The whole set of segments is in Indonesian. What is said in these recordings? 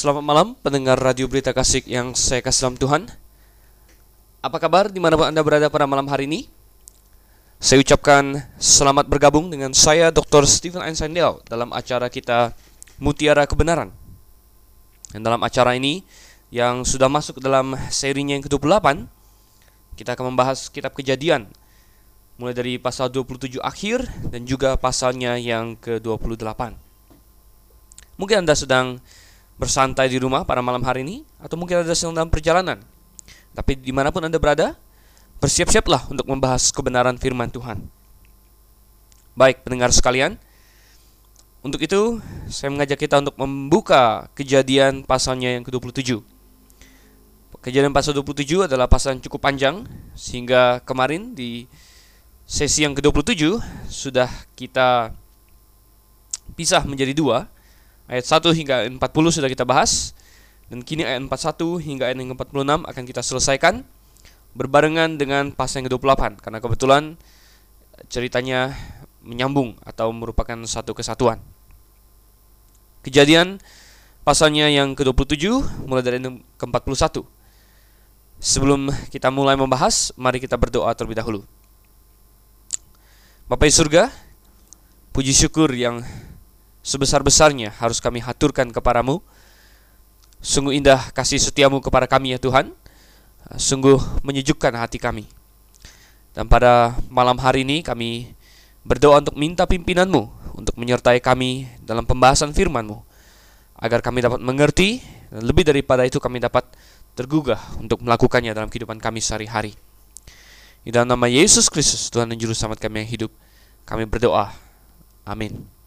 Selamat malam pendengar Radio Berita Kasih yang saya kasih dalam Tuhan Apa kabar di mana pun Anda berada pada malam hari ini? Saya ucapkan selamat bergabung dengan saya Dr. Stephen Einsandel dalam acara kita Mutiara Kebenaran Dan dalam acara ini yang sudah masuk dalam serinya yang ke-28 Kita akan membahas kitab kejadian Mulai dari pasal 27 akhir dan juga pasalnya yang ke-28 Mungkin Anda sedang bersantai di rumah pada malam hari ini atau mungkin ada sedang dalam perjalanan. Tapi di mana pun Anda berada, bersiap-siaplah untuk membahas kebenaran firman Tuhan. Baik pendengar sekalian, untuk itu saya mengajak kita untuk membuka kejadian pasalnya yang ke-27. Kejadian pasal 27 adalah pasal yang cukup panjang sehingga kemarin di sesi yang ke-27 sudah kita pisah menjadi dua Ayat 1 hingga 40 sudah kita bahas dan kini ayat 41 hingga ayat 46 akan kita selesaikan berbarengan dengan pasal yang ke-28 karena kebetulan ceritanya menyambung atau merupakan satu kesatuan. Kejadian pasalnya yang ke-27 mulai dari ayat ke-41. Sebelum kita mulai membahas, mari kita berdoa terlebih dahulu. Bapak di surga, puji syukur yang sebesar-besarnya harus kami haturkan kepadamu. Sungguh indah kasih setiamu kepada kami ya Tuhan. Sungguh menyejukkan hati kami. Dan pada malam hari ini kami berdoa untuk minta pimpinanmu untuk menyertai kami dalam pembahasan firmanmu agar kami dapat mengerti dan lebih daripada itu kami dapat tergugah untuk melakukannya dalam kehidupan kami sehari-hari. Di dalam nama Yesus Kristus Tuhan dan Juru Selamat kami yang hidup, kami berdoa. Amin.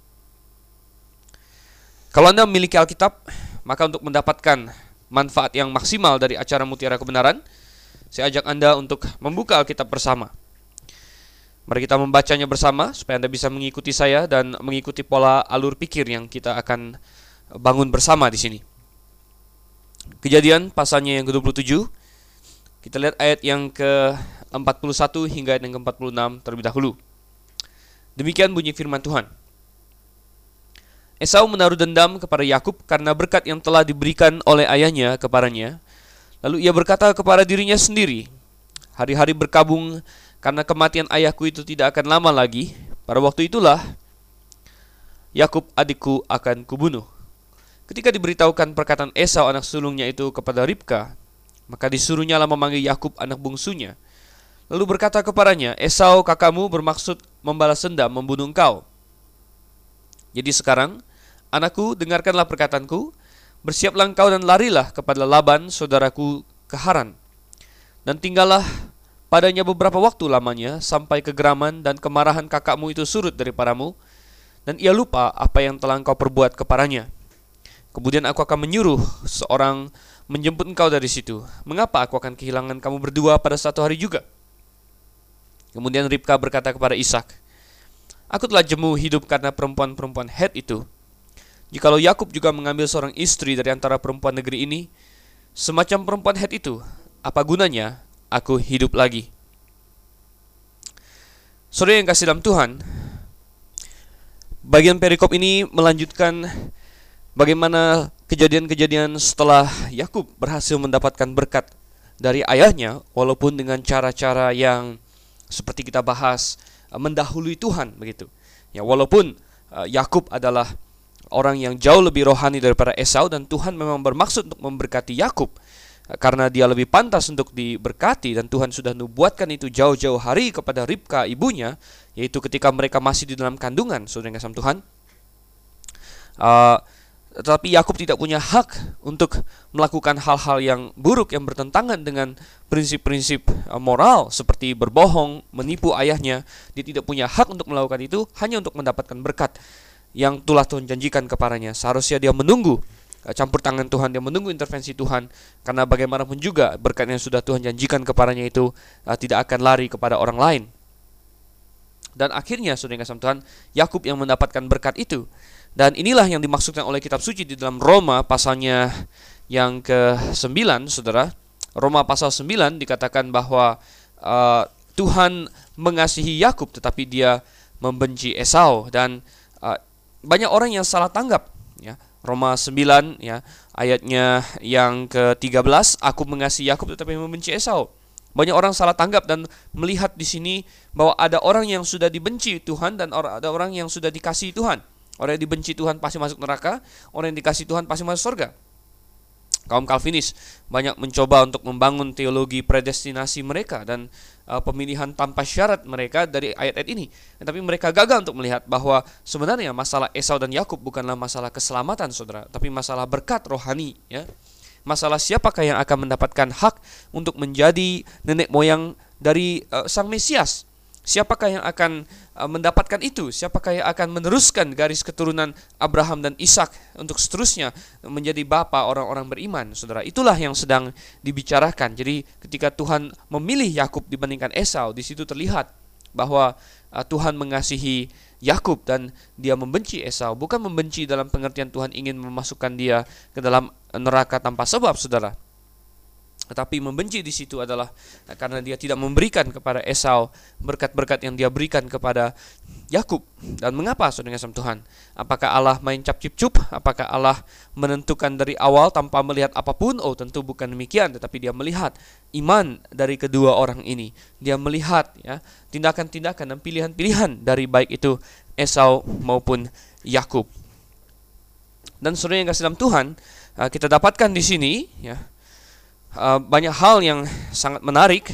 Kalau Anda memiliki Alkitab, maka untuk mendapatkan manfaat yang maksimal dari acara Mutiara Kebenaran, saya ajak Anda untuk membuka Alkitab bersama. Mari kita membacanya bersama supaya Anda bisa mengikuti saya dan mengikuti pola alur pikir yang kita akan bangun bersama di sini. Kejadian pasalnya yang ke-27. Kita lihat ayat yang ke-41 hingga ayat yang ke-46 terlebih dahulu. Demikian bunyi firman Tuhan. Esau menaruh dendam kepada Yakub karena berkat yang telah diberikan oleh ayahnya kepadanya. Lalu ia berkata kepada dirinya sendiri, "Hari-hari berkabung karena kematian ayahku itu tidak akan lama lagi. Pada waktu itulah Yakub adikku akan kubunuh." Ketika diberitahukan perkataan Esau anak sulungnya itu kepada Ribka, maka disuruhnyalah memanggil Yakub anak bungsunya. Lalu berkata kepadanya, "Esau kakakmu bermaksud membalas dendam membunuh engkau." Jadi sekarang Anakku, dengarkanlah perkataanku, bersiaplah engkau dan larilah kepada Laban, saudaraku ke Haran. Dan tinggallah padanya beberapa waktu lamanya, sampai kegeraman dan kemarahan kakakmu itu surut daripadamu, dan ia lupa apa yang telah engkau perbuat kepadanya. Kemudian aku akan menyuruh seorang menjemput engkau dari situ. Mengapa aku akan kehilangan kamu berdua pada satu hari juga? Kemudian Ribka berkata kepada Ishak, Aku telah jemu hidup karena perempuan-perempuan Het itu, Jikalau Yakub juga mengambil seorang istri dari antara perempuan negeri ini, semacam perempuan Het itu, apa gunanya aku hidup lagi? Saudara yang kasih dalam Tuhan, bagian perikop ini melanjutkan bagaimana kejadian-kejadian setelah Yakub berhasil mendapatkan berkat dari ayahnya walaupun dengan cara-cara yang seperti kita bahas mendahului Tuhan begitu. Ya walaupun uh, Yakub adalah orang yang jauh lebih rohani daripada Esau dan Tuhan memang bermaksud untuk memberkati Yakub karena dia lebih pantas untuk diberkati dan Tuhan sudah nubuatkan itu jauh-jauh hari kepada Ribka ibunya yaitu ketika mereka masih di dalam kandungan saudara kasih Tuhan uh, tetapi Yakub tidak punya hak untuk melakukan hal-hal yang buruk yang bertentangan dengan prinsip-prinsip uh, moral seperti berbohong, menipu ayahnya. Dia tidak punya hak untuk melakukan itu hanya untuk mendapatkan berkat yang telah Tuhan janjikan kepadanya. Seharusnya dia menunggu eh, campur tangan Tuhan, dia menunggu intervensi Tuhan karena bagaimanapun juga berkat yang sudah Tuhan janjikan kepadanya itu uh, tidak akan lari kepada orang lain. Dan akhirnya saudara Tuhan, Yakub yang mendapatkan berkat itu. Dan inilah yang dimaksudkan oleh kitab suci di dalam Roma pasalnya yang ke-9, Saudara. Roma pasal 9 dikatakan bahwa uh, Tuhan mengasihi Yakub tetapi dia membenci Esau dan uh, banyak orang yang salah tanggap ya Roma 9 ya ayatnya yang ke-13 aku mengasihi Yakub tetapi membenci Esau. Banyak orang salah tanggap dan melihat di sini bahwa ada orang yang sudah dibenci Tuhan dan ada orang yang sudah dikasihi Tuhan. Orang yang dibenci Tuhan pasti masuk neraka, orang yang dikasih Tuhan pasti masuk surga. Kaum Calvinis banyak mencoba untuk membangun teologi predestinasi mereka dan uh, pemilihan tanpa syarat mereka dari ayat-ayat ini. Tetapi mereka gagal untuk melihat bahwa sebenarnya masalah Esau dan Yakub bukanlah masalah keselamatan saudara, tapi masalah berkat rohani ya. Masalah siapakah yang akan mendapatkan hak untuk menjadi nenek moyang dari uh, sang Mesias? Siapakah yang akan uh, mendapatkan itu? Siapakah yang akan meneruskan garis keturunan Abraham dan Ishak untuk seterusnya menjadi bapa orang-orang beriman, Saudara? Itulah yang sedang dibicarakan. Jadi ketika Tuhan memilih Yakub dibandingkan Esau, di situ terlihat bahwa uh, Tuhan mengasihi Yakub dan dia membenci Esau, bukan membenci dalam pengertian Tuhan ingin memasukkan dia ke dalam neraka tanpa sebab, Saudara. Tetapi membenci di situ adalah karena dia tidak memberikan kepada Esau berkat-berkat yang dia berikan kepada Yakub. Dan mengapa saudara sama Tuhan? Apakah Allah main cap cip cup? Apakah Allah menentukan dari awal tanpa melihat apa pun? Oh, tentu bukan demikian, tetapi dia melihat iman dari kedua orang ini. Dia melihat ya tindakan-tindakan dan pilihan-pilihan dari baik itu Esau maupun Yakub. Dan saudara yang kasih dalam Tuhan, uh, kita dapatkan di sini ya Eh, banyak hal yang sangat menarik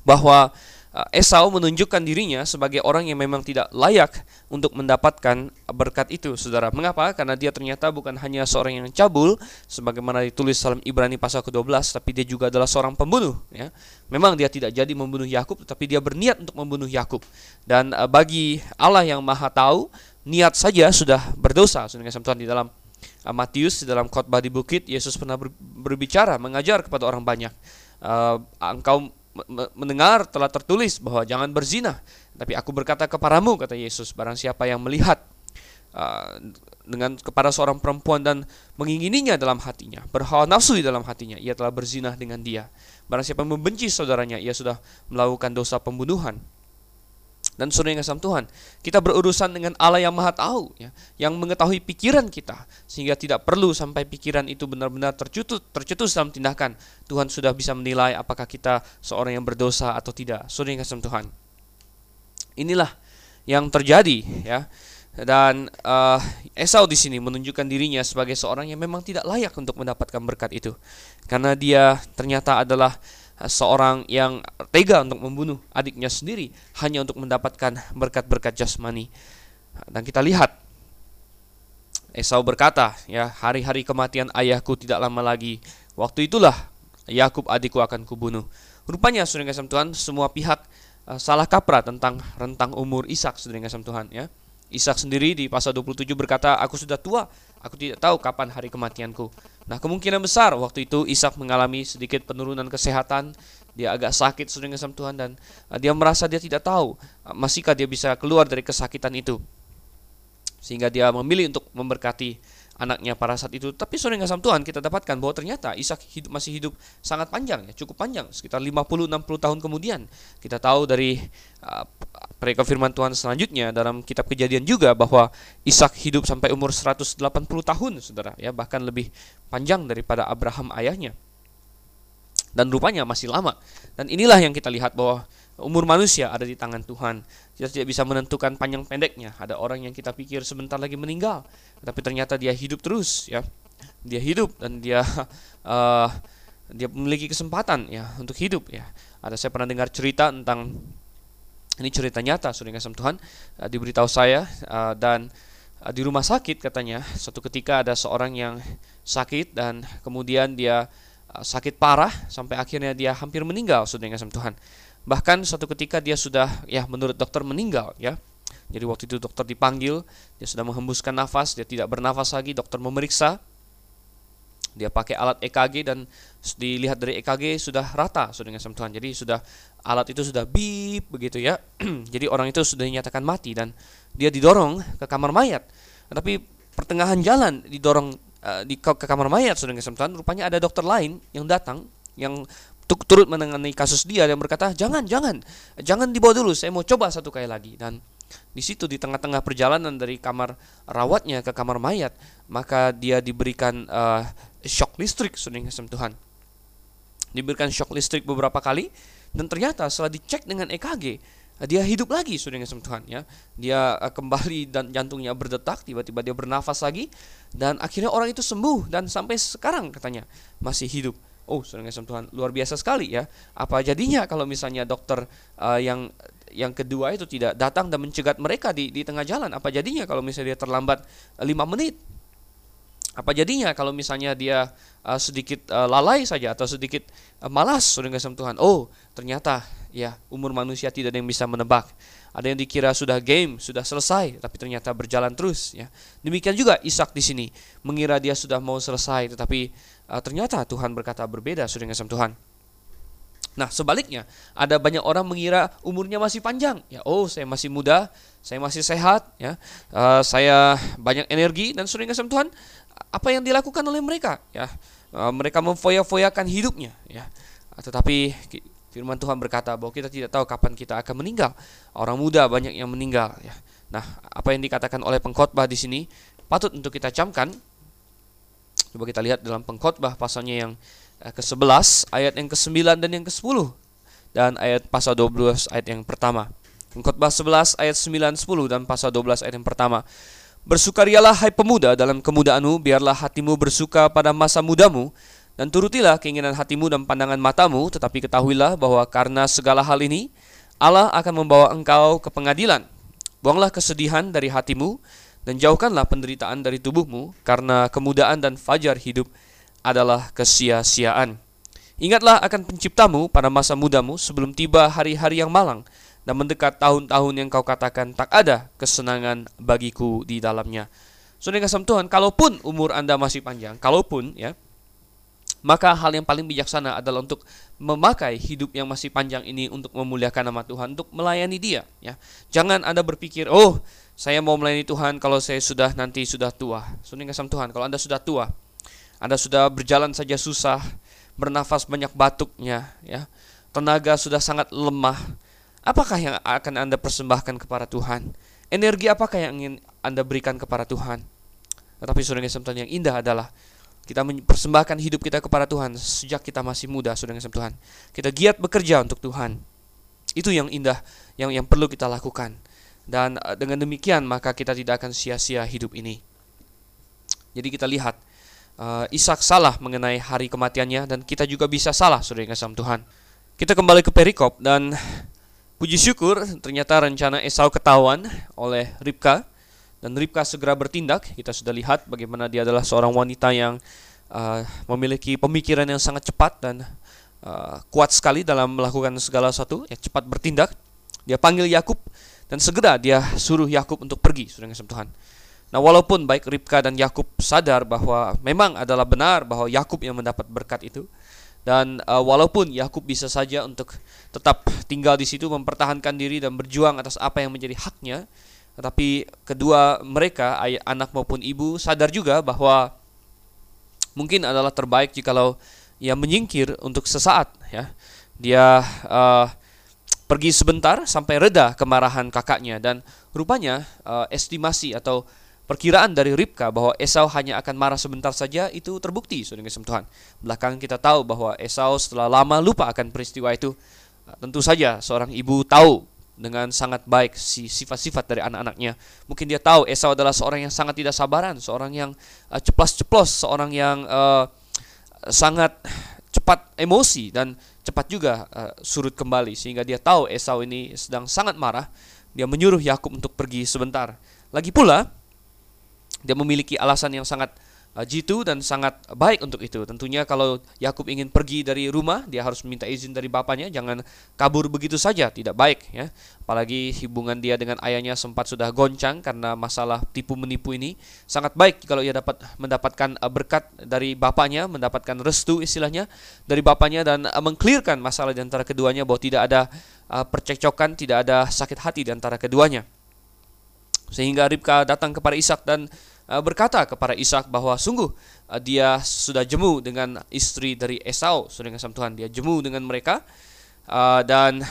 bahwa uh, Esau menunjukkan dirinya sebagai orang yang memang tidak layak untuk mendapatkan berkat itu, saudara. Mengapa? Karena dia ternyata bukan hanya seorang yang cabul, sebagaimana ditulis dalam Ibrani pasal ke-12, tapi dia juga adalah seorang pembunuh. Ya. Memang dia tidak jadi membunuh Yakub, tetapi dia berniat untuk membunuh Yakub. Dan uh, bagi Allah yang Maha Tahu, niat saja sudah berdosa, saudara Tuhan di dalam Matius dalam khotbah di bukit Yesus pernah berbicara mengajar kepada orang banyak. Uh, engkau mendengar telah tertulis bahwa jangan berzina tapi aku berkata kepadamu kata Yesus barang siapa yang melihat uh, dengan kepada seorang perempuan dan mengingininya dalam hatinya berhawa nafsu di dalam hatinya ia telah berzina dengan dia. Barang siapa membenci saudaranya ia sudah melakukan dosa pembunuhan dan yang kasih Tuhan, kita berurusan dengan Allah yang Maha Tahu, ya, yang mengetahui pikiran kita, sehingga tidak perlu sampai pikiran itu benar-benar tercetus, tercetus dalam tindakan. Tuhan sudah bisa menilai apakah kita seorang yang berdosa atau tidak. Yang kasih Tuhan, inilah yang terjadi, ya. Dan uh, Esau di sini menunjukkan dirinya sebagai seorang yang memang tidak layak untuk mendapatkan berkat itu, karena dia ternyata adalah seorang yang tega untuk membunuh adiknya sendiri hanya untuk mendapatkan berkat-berkat jasmani. Dan kita lihat Esau berkata, ya, hari-hari kematian ayahku tidak lama lagi. Waktu itulah Yakub adikku akan kubunuh. Rupanya saudara kasih Tuhan, semua pihak uh, salah kaprah tentang rentang umur Ishak saudara kasih Tuhan, ya. Ishak sendiri di pasal 27 berkata, "Aku sudah tua, aku tidak tahu kapan hari kematianku." Nah, kemungkinan besar waktu itu Ishak mengalami sedikit penurunan kesehatan, dia agak sakit sudah dengan Tuhan dan uh, dia merasa dia tidak tahu uh, masihkah dia bisa keluar dari kesakitan itu. Sehingga dia memilih untuk memberkati anaknya pada saat itu. Tapi sore ngasam Tuhan kita dapatkan bahwa ternyata Ishak hidup, masih hidup sangat panjang ya, cukup panjang, sekitar 50 60 tahun kemudian. Kita tahu dari uh, firman Tuhan selanjutnya dalam kitab Kejadian juga bahwa Ishak hidup sampai umur 180 tahun, Saudara, ya, bahkan lebih panjang daripada Abraham ayahnya. Dan rupanya masih lama. Dan inilah yang kita lihat bahwa umur manusia ada di tangan Tuhan. Kita tidak bisa menentukan panjang pendeknya. Ada orang yang kita pikir sebentar lagi meninggal, tapi ternyata dia hidup terus, ya. Dia hidup dan dia uh, dia memiliki kesempatan ya untuk hidup ya. Ada saya pernah dengar cerita tentang ini cerita nyata, sudah kasih Tuhan uh, diberitahu saya uh, dan uh, di rumah sakit katanya suatu ketika ada seorang yang sakit dan kemudian dia uh, sakit parah sampai akhirnya dia hampir meninggal, sudah kasih Tuhan. Bahkan suatu ketika dia sudah ya menurut dokter meninggal ya. Jadi waktu itu dokter dipanggil, dia sudah menghembuskan nafas, dia tidak bernafas lagi, dokter memeriksa. Dia pakai alat EKG dan dilihat dari EKG sudah rata sudah dengan Tuhan. Jadi sudah alat itu sudah bip begitu ya. Jadi orang itu sudah dinyatakan mati dan dia didorong ke kamar mayat. Tapi pertengahan jalan didorong uh, di ke, kamar mayat sudah dengan Tuhan, rupanya ada dokter lain yang datang yang turut menangani kasus dia dan berkata jangan jangan jangan dibawa dulu saya mau coba satu kali lagi dan di situ di tengah-tengah perjalanan dari kamar rawatnya ke kamar mayat, maka dia diberikan uh, shock listrik, saudara kasih Tuhan. Diberikan shock listrik beberapa kali dan ternyata setelah dicek dengan EKG, dia hidup lagi saudara kasih Tuhan ya. Dia uh, kembali dan jantungnya berdetak, tiba-tiba dia bernafas lagi dan akhirnya orang itu sembuh dan sampai sekarang katanya masih hidup. Oh, saudara kasih Tuhan, luar biasa sekali ya. Apa jadinya kalau misalnya dokter uh, yang yang kedua itu tidak datang dan mencegat mereka di, di tengah jalan. Apa jadinya kalau misalnya dia terlambat lima menit? Apa jadinya kalau misalnya dia uh, sedikit uh, lalai saja atau sedikit uh, malas sudah nggak Tuhan? Oh, ternyata ya umur manusia tidak ada yang bisa menebak. Ada yang dikira sudah game, sudah selesai, tapi ternyata berjalan terus ya. Demikian juga Ishak di sini mengira dia sudah mau selesai, tetapi uh, ternyata Tuhan berkata berbeda sudah nggak Tuhan. Nah, sebaliknya, ada banyak orang mengira umurnya masih panjang. Ya, oh, saya masih muda, saya masih sehat, ya, uh, saya banyak energi dan sering kasih Tuhan. Apa yang dilakukan oleh mereka? Ya, uh, mereka memfoya-foyakan hidupnya. Ya, tetapi Firman Tuhan berkata bahwa kita tidak tahu kapan kita akan meninggal. Orang muda banyak yang meninggal. Ya. Nah, apa yang dikatakan oleh pengkhotbah di sini patut untuk kita camkan. Coba kita lihat dalam pengkhotbah pasalnya yang Eh, ke-11 ayat yang ke-9 dan yang ke-10 dan ayat pasal 12 ayat yang pertama. Pengkhotbah 11 ayat 9 10 dan pasal 12 ayat yang pertama. Bersukarialah hai pemuda dalam kemudaanmu, biarlah hatimu bersuka pada masa mudamu dan turutilah keinginan hatimu dan pandangan matamu, tetapi ketahuilah bahwa karena segala hal ini Allah akan membawa engkau ke pengadilan. Buanglah kesedihan dari hatimu dan jauhkanlah penderitaan dari tubuhmu karena kemudaan dan fajar hidup adalah kesia-siaan. Ingatlah akan penciptamu pada masa mudamu sebelum tiba hari-hari yang malang dan mendekat tahun-tahun yang kau katakan tak ada kesenangan bagiku di dalamnya. Saudara kasih Tuhan, kalaupun umur Anda masih panjang, kalaupun ya, maka hal yang paling bijaksana adalah untuk memakai hidup yang masih panjang ini untuk memuliakan nama Tuhan, untuk melayani Dia. Ya, jangan Anda berpikir, oh, saya mau melayani Tuhan kalau saya sudah nanti sudah tua. Saudara kasih Tuhan, kalau Anda sudah tua, anda sudah berjalan saja susah, bernafas banyak batuknya, ya. Tenaga sudah sangat lemah. Apakah yang akan Anda persembahkan kepada Tuhan? Energi apakah yang ingin Anda berikan kepada Tuhan? Tetapi saudara yang yang indah adalah kita mempersembahkan hidup kita kepada Tuhan sejak kita masih muda, saudara yang Tuhan. Kita giat bekerja untuk Tuhan. Itu yang indah, yang yang perlu kita lakukan. Dan eh, dengan demikian maka kita tidak akan sia-sia hidup ini. Jadi kita lihat uh, Ishak salah mengenai hari kematiannya dan kita juga bisa salah saudara yang sama Tuhan. Kita kembali ke perikop dan puji syukur ternyata rencana Esau ketahuan oleh Ribka dan Ribka segera bertindak. Kita sudah lihat bagaimana dia adalah seorang wanita yang uh, memiliki pemikiran yang sangat cepat dan uh, kuat sekali dalam melakukan segala sesuatu, ya cepat bertindak. Dia panggil Yakub dan segera dia suruh Yakub untuk pergi, saudara yang Tuhan. Nah, walaupun baik Ribka dan Yakub sadar bahwa memang adalah benar bahwa Yakub yang mendapat berkat itu, dan uh, walaupun Yakub bisa saja untuk tetap tinggal di situ mempertahankan diri dan berjuang atas apa yang menjadi haknya, tetapi kedua mereka ayah, anak maupun ibu sadar juga bahwa mungkin adalah terbaik jikalau ia menyingkir untuk sesaat ya. Dia uh, pergi sebentar sampai reda kemarahan kakaknya dan rupanya uh, estimasi atau Perkiraan dari Ribka bahwa Esau hanya akan marah sebentar saja itu terbukti, saudara kasih Tuhan. Belakangan kita tahu bahwa Esau setelah lama lupa akan peristiwa itu. Tentu saja seorang ibu tahu dengan sangat baik si sifat-sifat dari anak-anaknya. Mungkin dia tahu Esau adalah seorang yang sangat tidak sabaran, seorang yang uh, ceplas-ceplos, seorang yang uh, sangat cepat emosi dan cepat juga uh, surut kembali sehingga dia tahu Esau ini sedang sangat marah. Dia menyuruh Yakub untuk pergi sebentar. Lagi pula, dia memiliki alasan yang sangat jitu dan sangat baik untuk itu. Tentunya kalau Yakub ingin pergi dari rumah, dia harus meminta izin dari bapaknya, jangan kabur begitu saja, tidak baik ya. Apalagi hubungan dia dengan ayahnya sempat sudah goncang karena masalah tipu menipu ini. Sangat baik kalau ia dapat mendapatkan uh, berkat dari bapaknya, mendapatkan restu istilahnya dari bapaknya dan uh, mengklirkan masalah di antara keduanya bahwa tidak ada percekcokan, tidak ada sakit hati di antara keduanya. Sehingga Ribka datang kepada Ishak dan uh, berkata kepada Ishak bahwa sungguh uh, dia sudah jemu dengan istri dari Esau, saudara kasih Tuhan, dia jemu dengan mereka uh, dan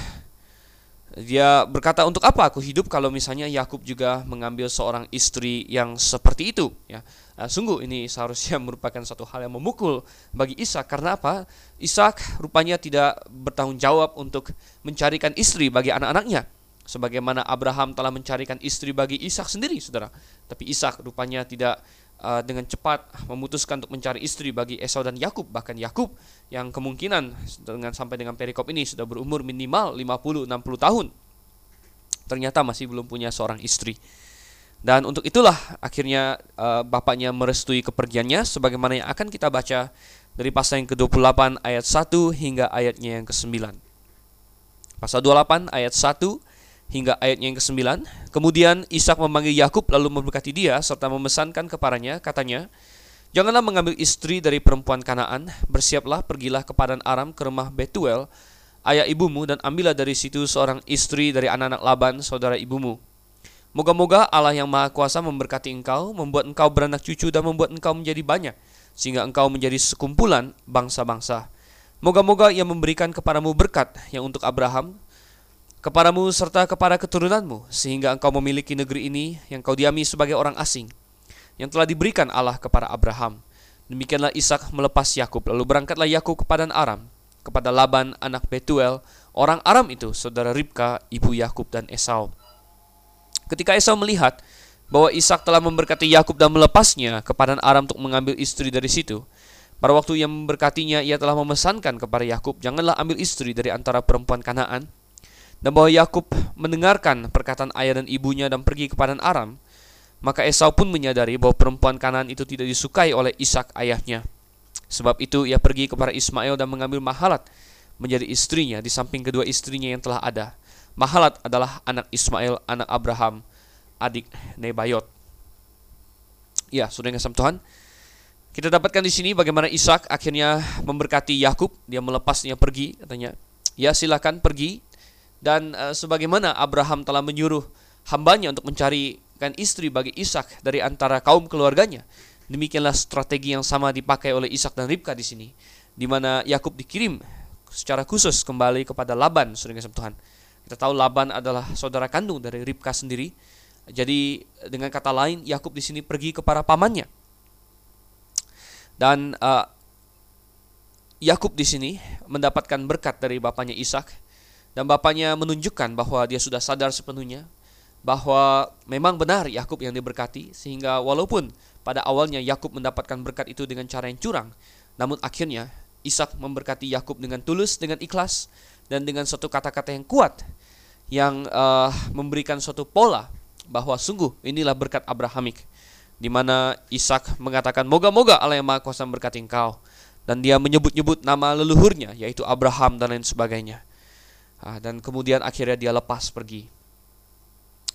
Dia berkata, "Untuk apa aku hidup kalau misalnya Yakub juga mengambil seorang istri yang seperti itu?" Ya. Sungguh ini seharusnya merupakan satu hal yang memukul bagi Ishak karena apa? Ishak rupanya tidak bertanggung jawab untuk mencarikan istri bagi anak-anaknya sebagaimana Abraham telah mencarikan istri bagi Ishak sendiri, Saudara. Tapi Ishak rupanya tidak uh, dengan cepat memutuskan untuk mencari istri bagi Esau dan Yakub bahkan Yakub yang kemungkinan dengan sampai dengan perikop ini sudah berumur minimal 50 60 tahun ternyata masih belum punya seorang istri dan untuk itulah akhirnya uh, bapaknya merestui kepergiannya sebagaimana yang akan kita baca dari pasal yang ke-28 ayat 1 hingga ayatnya yang ke-9. Pasal 28 ayat 1 hingga ayatnya yang ke-9. Kemudian Ishak memanggil Yakub lalu memberkati dia serta memesankan kepadanya, katanya, Janganlah mengambil istri dari perempuan Kanaan, bersiaplah pergilah ke padan Aram ke rumah Betuel, ayah ibumu dan ambillah dari situ seorang istri dari anak-anak Laban, saudara ibumu. Moga-moga Allah yang Maha Kuasa memberkati engkau, membuat engkau beranak cucu dan membuat engkau menjadi banyak, sehingga engkau menjadi sekumpulan bangsa-bangsa. Moga-moga ia memberikan kepadamu berkat yang untuk Abraham, kepadamu serta kepada keturunanmu, sehingga engkau memiliki negeri ini yang kau diami sebagai orang asing yang telah diberikan Allah kepada Abraham. Demikianlah Ishak melepas Yakub, lalu berangkatlah Yakub kepada Aram, kepada Laban anak Betuel, orang Aram itu, saudara Ribka, ibu Yakub dan Esau. Ketika Esau melihat bahwa Ishak telah memberkati Yakub dan melepasnya kepada Aram untuk mengambil istri dari situ, pada waktu ia memberkatinya, ia telah memesankan kepada Yakub, janganlah ambil istri dari antara perempuan Kanaan, dan bahwa Yakub mendengarkan perkataan ayah dan ibunya dan pergi kepada Aram, maka Esau pun menyadari bahwa perempuan kanan itu tidak disukai oleh Ishak ayahnya. Sebab itu ia pergi kepada Ismail dan mengambil Mahalat menjadi istrinya di samping kedua istrinya yang telah ada. Mahalat adalah anak Ismail, anak Abraham, adik Nebayot. Ya, sudah yang Tuhan. Kita dapatkan di sini bagaimana Ishak akhirnya memberkati Yakub, dia melepasnya pergi, katanya, "Ya, silakan pergi." Dan uh, sebagaimana Abraham telah menyuruh hambanya untuk mencari kan istri bagi Ishak dari antara kaum keluarganya. Demikianlah strategi yang sama dipakai oleh Ishak dan Ribka di sini, di mana Yakub dikirim secara khusus kembali kepada Laban, saudara Tuhan. Kita tahu Laban adalah saudara kandung dari Ribka sendiri. Jadi dengan kata lain Yakub di sini pergi kepada pamannya. Dan uh, Yakub di sini mendapatkan berkat dari bapaknya Ishak dan bapaknya menunjukkan bahwa dia sudah sadar sepenuhnya bahwa memang benar Yakub yang diberkati sehingga walaupun pada awalnya Yakub mendapatkan berkat itu dengan cara yang curang, namun akhirnya Ishak memberkati Yakub dengan tulus, dengan ikhlas dan dengan suatu kata-kata yang kuat yang uh, memberikan suatu pola bahwa sungguh inilah berkat Abrahamik di mana Ishak mengatakan moga-moga Allah yang Maha Kuasa memberkati engkau dan dia menyebut-nyebut nama leluhurnya yaitu Abraham dan lain sebagainya. Ah, dan kemudian akhirnya dia lepas pergi.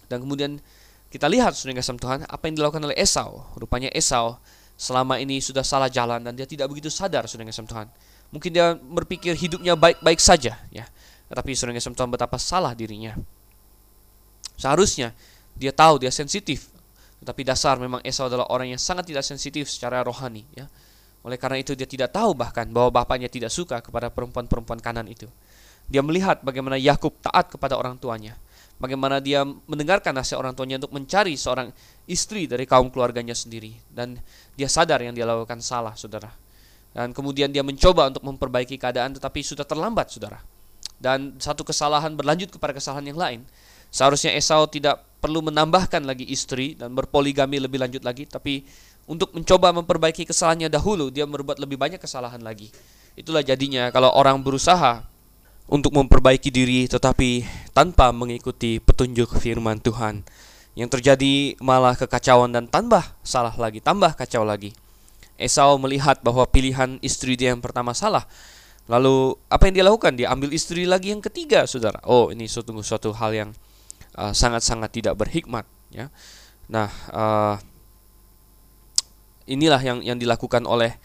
Dan kemudian kita lihat saudara kasih Tuhan apa yang dilakukan oleh Esau. Rupanya Esau selama ini sudah salah jalan dan dia tidak begitu sadar saudara kasih Tuhan. Mungkin dia berpikir hidupnya baik-baik saja ya. Tetapi saudara kasih Tuhan betapa salah dirinya. Seharusnya dia tahu dia sensitif. Tetapi dasar memang Esau adalah orang yang sangat tidak sensitif secara rohani ya. Oleh karena itu dia tidak tahu bahkan bahwa bapaknya tidak suka kepada perempuan-perempuan kanan itu. Dia melihat bagaimana Yakub taat kepada orang tuanya. Bagaimana dia mendengarkan nasihat orang tuanya untuk mencari seorang istri dari kaum keluarganya sendiri. Dan dia sadar yang dia lakukan salah saudara. Dan kemudian dia mencoba untuk memperbaiki keadaan tetapi sudah terlambat saudara. Dan satu kesalahan berlanjut kepada kesalahan yang lain. Seharusnya Esau tidak perlu menambahkan lagi istri dan berpoligami lebih lanjut lagi tapi untuk mencoba memperbaiki kesalahannya dahulu dia berbuat lebih banyak kesalahan lagi. Itulah jadinya kalau orang berusaha untuk memperbaiki diri tetapi tanpa mengikuti petunjuk firman Tuhan. Yang terjadi malah kekacauan dan tambah salah lagi, tambah kacau lagi. Esau melihat bahwa pilihan istri dia yang pertama salah. Lalu apa yang dia lakukan? Dia ambil istri lagi yang ketiga, saudara. Oh, ini suatu suatu hal yang uh, sangat-sangat uh, tidak berhikmat, ya. Nah, uh, inilah yang yang dilakukan oleh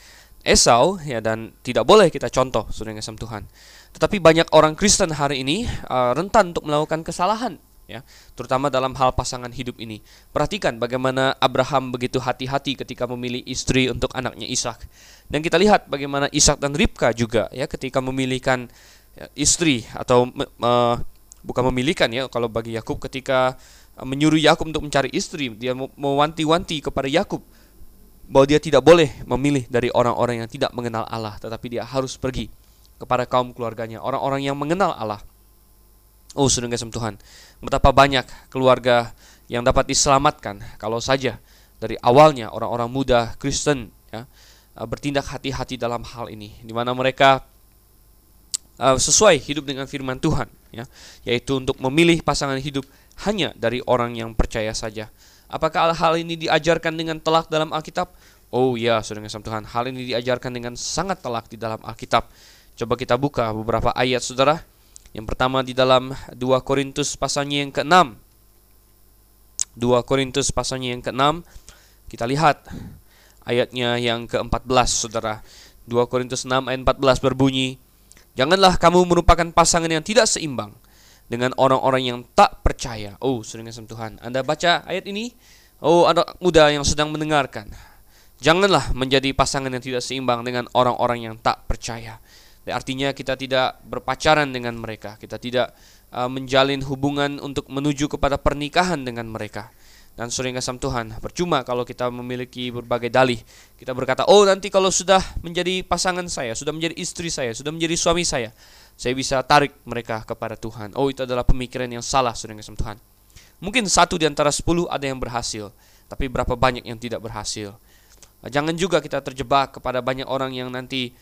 Esau ya dan tidak boleh kita contoh saudara yang Tuhan. Tetapi banyak orang Kristen hari ini uh, rentan untuk melakukan kesalahan ya, terutama dalam hal pasangan hidup ini. Perhatikan bagaimana Abraham begitu hati-hati ketika memilih istri untuk anaknya Ishak. Dan kita lihat bagaimana Ishak dan Ribka juga ya ketika memilihkan ya, istri atau uh, bukan memilihkan ya kalau bagi Yakub ketika uh, menyuruh Yakub untuk mencari istri, dia mewanti-wanti kepada Yakub bahwa dia tidak boleh memilih dari orang-orang yang tidak mengenal Allah, tetapi dia harus pergi kepada kaum keluarganya, orang-orang yang mengenal Allah. Oh, sudah kasih Tuhan, betapa banyak keluarga yang dapat diselamatkan kalau saja dari awalnya orang-orang muda Kristen ya, uh, bertindak hati-hati dalam hal ini, di mana mereka uh, sesuai hidup dengan firman Tuhan ya yaitu untuk memilih pasangan hidup hanya dari orang yang percaya saja apakah hal ini diajarkan dengan telak dalam Alkitab? Oh ya saudara kasih Tuhan. Hal ini diajarkan dengan sangat telak di dalam Alkitab. Coba kita buka beberapa ayat saudara. Yang pertama di dalam 2 Korintus pasalnya yang ke-6 2 Korintus pasalnya yang ke-6 kita lihat ayatnya yang ke-14 saudara. 2 Korintus 6 ayat 14 berbunyi Janganlah kamu merupakan pasangan yang tidak seimbang dengan orang-orang yang tak percaya. Oh, sering Tuhan. Anda baca ayat ini? Oh, anak muda yang sedang mendengarkan. Janganlah menjadi pasangan yang tidak seimbang dengan orang-orang yang tak percaya. Artinya kita tidak berpacaran dengan mereka, kita tidak uh, menjalin hubungan untuk menuju kepada pernikahan dengan mereka. Dan sering kasam Tuhan, percuma kalau kita memiliki berbagai dalih. Kita berkata, oh nanti kalau sudah menjadi pasangan saya, sudah menjadi istri saya, sudah menjadi suami saya, saya bisa tarik mereka kepada Tuhan. Oh itu adalah pemikiran yang salah, kasam Tuhan. Mungkin satu di antara sepuluh ada yang berhasil, tapi berapa banyak yang tidak berhasil. Jangan juga kita terjebak kepada banyak orang yang nanti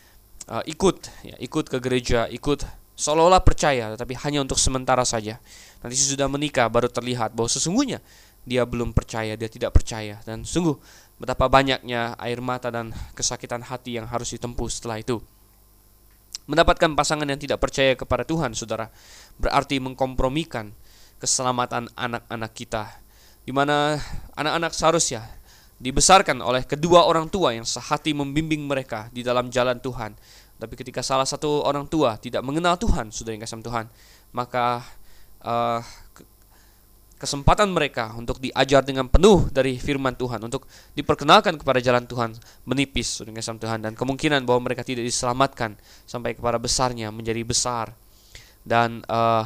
uh, ikut, ya, ikut ke gereja, ikut seolah-olah percaya, tapi hanya untuk sementara saja. Nanti sudah menikah baru terlihat bahwa sesungguhnya dia belum percaya, dia tidak percaya. Dan sungguh betapa banyaknya air mata dan kesakitan hati yang harus ditempuh setelah itu. Mendapatkan pasangan yang tidak percaya kepada Tuhan, saudara, berarti mengkompromikan keselamatan anak-anak kita. Di mana anak-anak seharusnya dibesarkan oleh kedua orang tua yang sehati membimbing mereka di dalam jalan Tuhan. Tapi ketika salah satu orang tua tidak mengenal Tuhan, sudah yang kasih Tuhan, maka uh, kesempatan mereka untuk diajar dengan penuh dari firman Tuhan, untuk diperkenalkan kepada jalan Tuhan menipis dengan sama Tuhan dan kemungkinan bahwa mereka tidak diselamatkan sampai kepada besarnya menjadi besar dan uh,